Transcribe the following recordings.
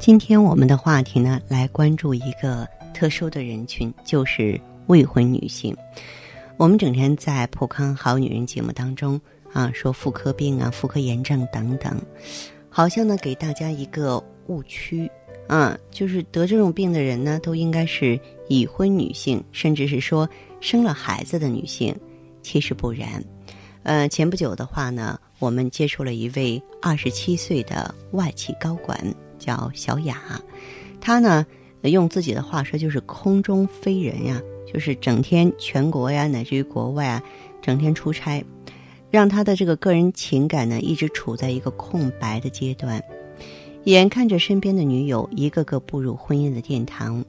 今天我们的话题呢，来关注一个特殊的人群，就是未婚女性。我们整天在《普康好女人》节目当中。啊，说妇科病啊、妇科炎症等等，好像呢给大家一个误区啊，就是得这种病的人呢，都应该是已婚女性，甚至是说生了孩子的女性。其实不然。呃，前不久的话呢，我们接触了一位二十七岁的外企高管，叫小雅。她呢，用自己的话说，就是空中飞人呀，就是整天全国呀，乃至于国外啊，整天出差。让他的这个个人情感呢，一直处在一个空白的阶段，眼看着身边的女友一个个步入婚姻的殿堂，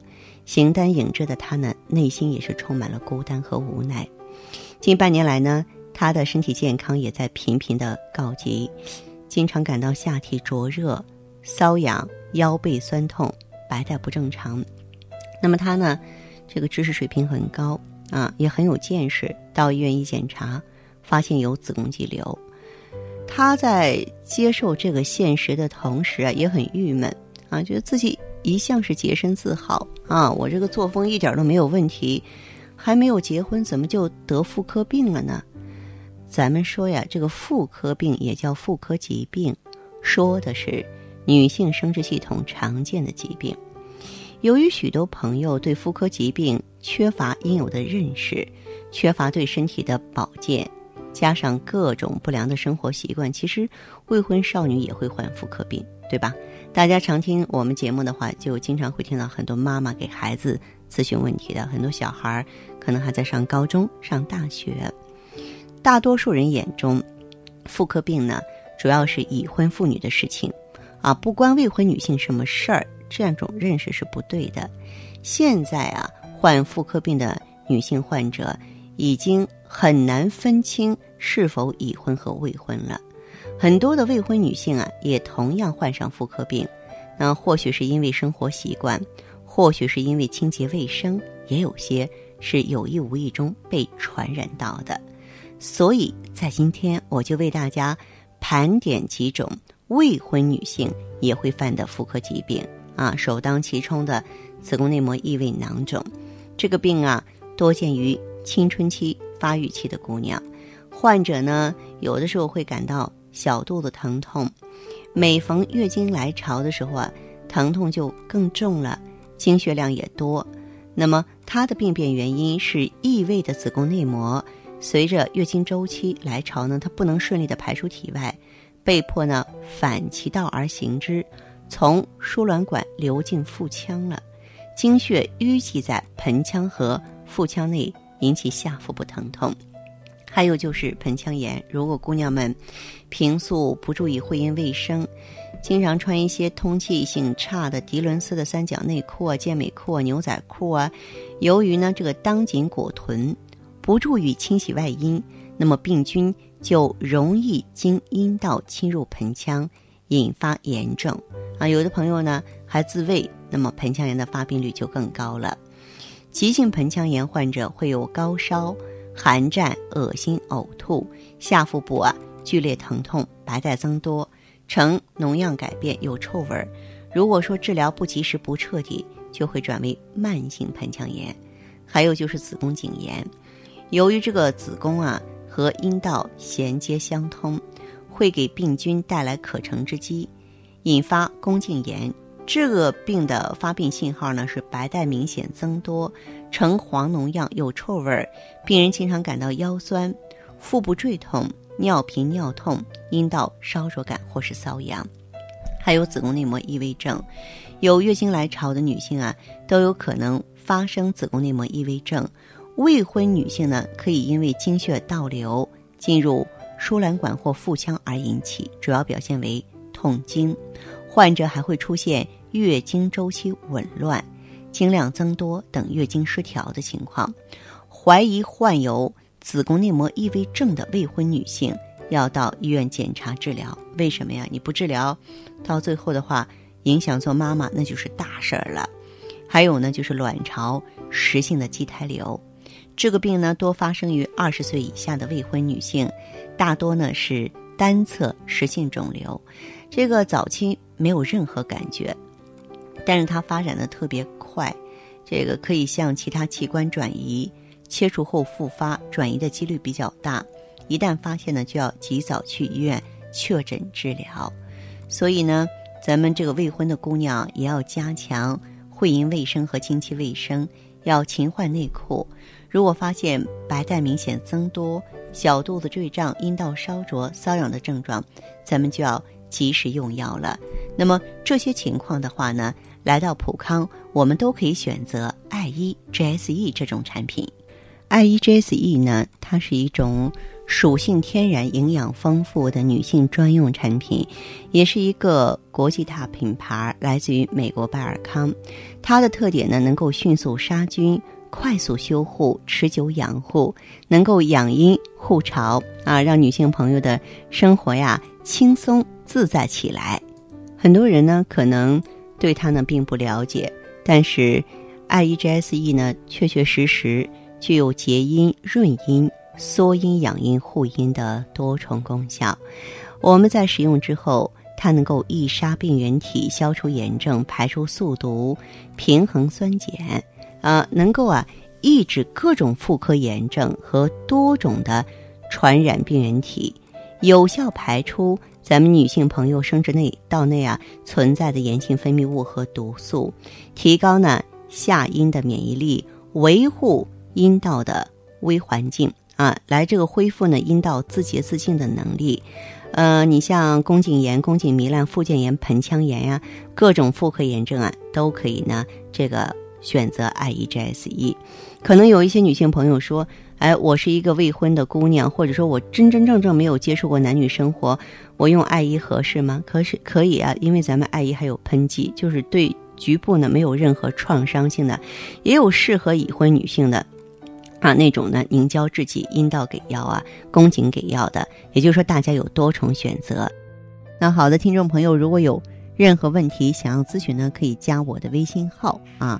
形单影只的他呢，内心也是充满了孤单和无奈。近半年来呢，他的身体健康也在频频的告急，经常感到下体灼热、瘙痒、腰背酸痛、白带不正常。那么他呢，这个知识水平很高啊，也很有见识，到医院一检查。发现有子宫肌瘤，他在接受这个现实的同时啊，也很郁闷啊，觉得自己一向是洁身自好啊，我这个作风一点都没有问题，还没有结婚怎么就得妇科病了呢？咱们说呀，这个妇科病也叫妇科疾病，说的是女性生殖系统常见的疾病。由于许多朋友对妇科疾病缺乏应有的认识，缺乏对身体的保健。加上各种不良的生活习惯，其实未婚少女也会患妇科病，对吧？大家常听我们节目的话，就经常会听到很多妈妈给孩子咨询问题的，很多小孩儿可能还在上高中、上大学。大多数人眼中，妇科病呢，主要是已婚妇女的事情，啊，不关未婚女性什么事儿，这样种认识是不对的。现在啊，患妇科病的女性患者已经。很难分清是否已婚和未婚了，很多的未婚女性啊，也同样患上妇科病。那或许是因为生活习惯，或许是因为清洁卫生，也有些是有意无意中被传染到的。所以在今天，我就为大家盘点几种未婚女性也会犯的妇科疾病啊，首当其冲的子宫内膜异位囊肿，这个病啊，多见于青春期。发育期的姑娘，患者呢，有的时候会感到小肚子疼痛，每逢月经来潮的时候啊，疼痛就更重了，经血量也多。那么，它的病变原因是异位的子宫内膜，随着月经周期来潮呢，它不能顺利的排出体外，被迫呢反其道而行之，从输卵管流进腹腔了，经血淤积在盆腔和腹腔内。引起下腹部疼痛，还有就是盆腔炎。如果姑娘们平素不注意会阴卫生，经常穿一些通气性差的涤纶丝的三角内裤啊、健美裤啊、牛仔裤啊，由于呢这个当紧裹臀，不注意清洗外阴，那么病菌就容易经阴道侵入盆腔，引发炎症啊。有的朋友呢还自慰，那么盆腔炎的发病率就更高了。急性盆腔炎患者会有高烧、寒战、恶心、呕吐，下腹部啊剧烈疼痛，白带增多，呈脓样改变，有臭味儿。如果说治疗不及时、不彻底，就会转为慢性盆腔炎。还有就是子宫颈炎，由于这个子宫啊和阴道衔接相通，会给病菌带来可乘之机，引发宫颈炎。这个病的发病信号呢是白带明显增多，呈黄脓样，有臭味儿，病人经常感到腰酸、腹部坠痛、尿频尿痛、阴道烧灼感或是瘙痒，还有子宫内膜异位症。有月经来潮的女性啊，都有可能发生子宫内膜异位症。未婚女性呢，可以因为经血倒流进入输卵管或腹腔而引起，主要表现为痛经，患者还会出现。月经周期紊乱、经量增多等月经失调的情况。怀疑患有子宫内膜异位症的未婚女性要到医院检查治疗。为什么呀？你不治疗，到最后的话影响做妈妈那就是大事儿了。还有呢，就是卵巢实性的畸胎瘤，这个病呢多发生于二十岁以下的未婚女性，大多呢是单侧实性肿瘤。这个早期没有任何感觉，但是它发展的特别快，这个可以向其他器官转移，切除后复发，转移的几率比较大。一旦发现呢，就要及早去医院确诊治疗。所以呢，咱们这个未婚的姑娘也要加强会阴卫生和经期卫生，要勤换内裤。如果发现白带明显增多、小肚子坠胀、阴道烧灼、瘙痒的症状，咱们就要。及时用药了，那么这些情况的话呢，来到普康，我们都可以选择爱伊 GSE 这种产品。爱伊 GSE 呢，它是一种属性天然、营养丰富的女性专用产品，也是一个国际大品牌，来自于美国拜尔康。它的特点呢，能够迅速杀菌、快速修护、持久养护，能够养阴护巢啊，让女性朋友的生活呀轻松。自在起来，很多人呢可能对它呢并不了解，但是 IEGSE 呢确确实实具有洁阴、润阴、缩阴、养阴、护阴的多重功效。我们在使用之后，它能够抑杀病原体、消除炎症、排出宿毒、平衡酸碱，啊，能够啊抑制各种妇科炎症和多种的传染病原体，有效排出。咱们女性朋友生殖内道内啊存在的炎性分泌物和毒素，提高呢下阴的免疫力，维护阴道的微环境啊，来这个恢复呢阴道自洁自净的能力。呃，你像宫颈炎、宫颈糜烂、附件炎、盆腔炎呀，各种妇科炎症啊，都可以呢这个选择 IEGSE。可能有一些女性朋友说。哎，我是一个未婚的姑娘，或者说我真真正正没有接触过男女生活，我用艾依合适吗？可是可以啊，因为咱们艾依还有喷剂，就是对局部呢没有任何创伤性的，也有适合已婚女性的，啊那种呢凝胶制剂，阴道给药啊，宫颈给药的，也就是说大家有多重选择。那好的，听众朋友，如果有任何问题想要咨询呢，可以加我的微信号啊，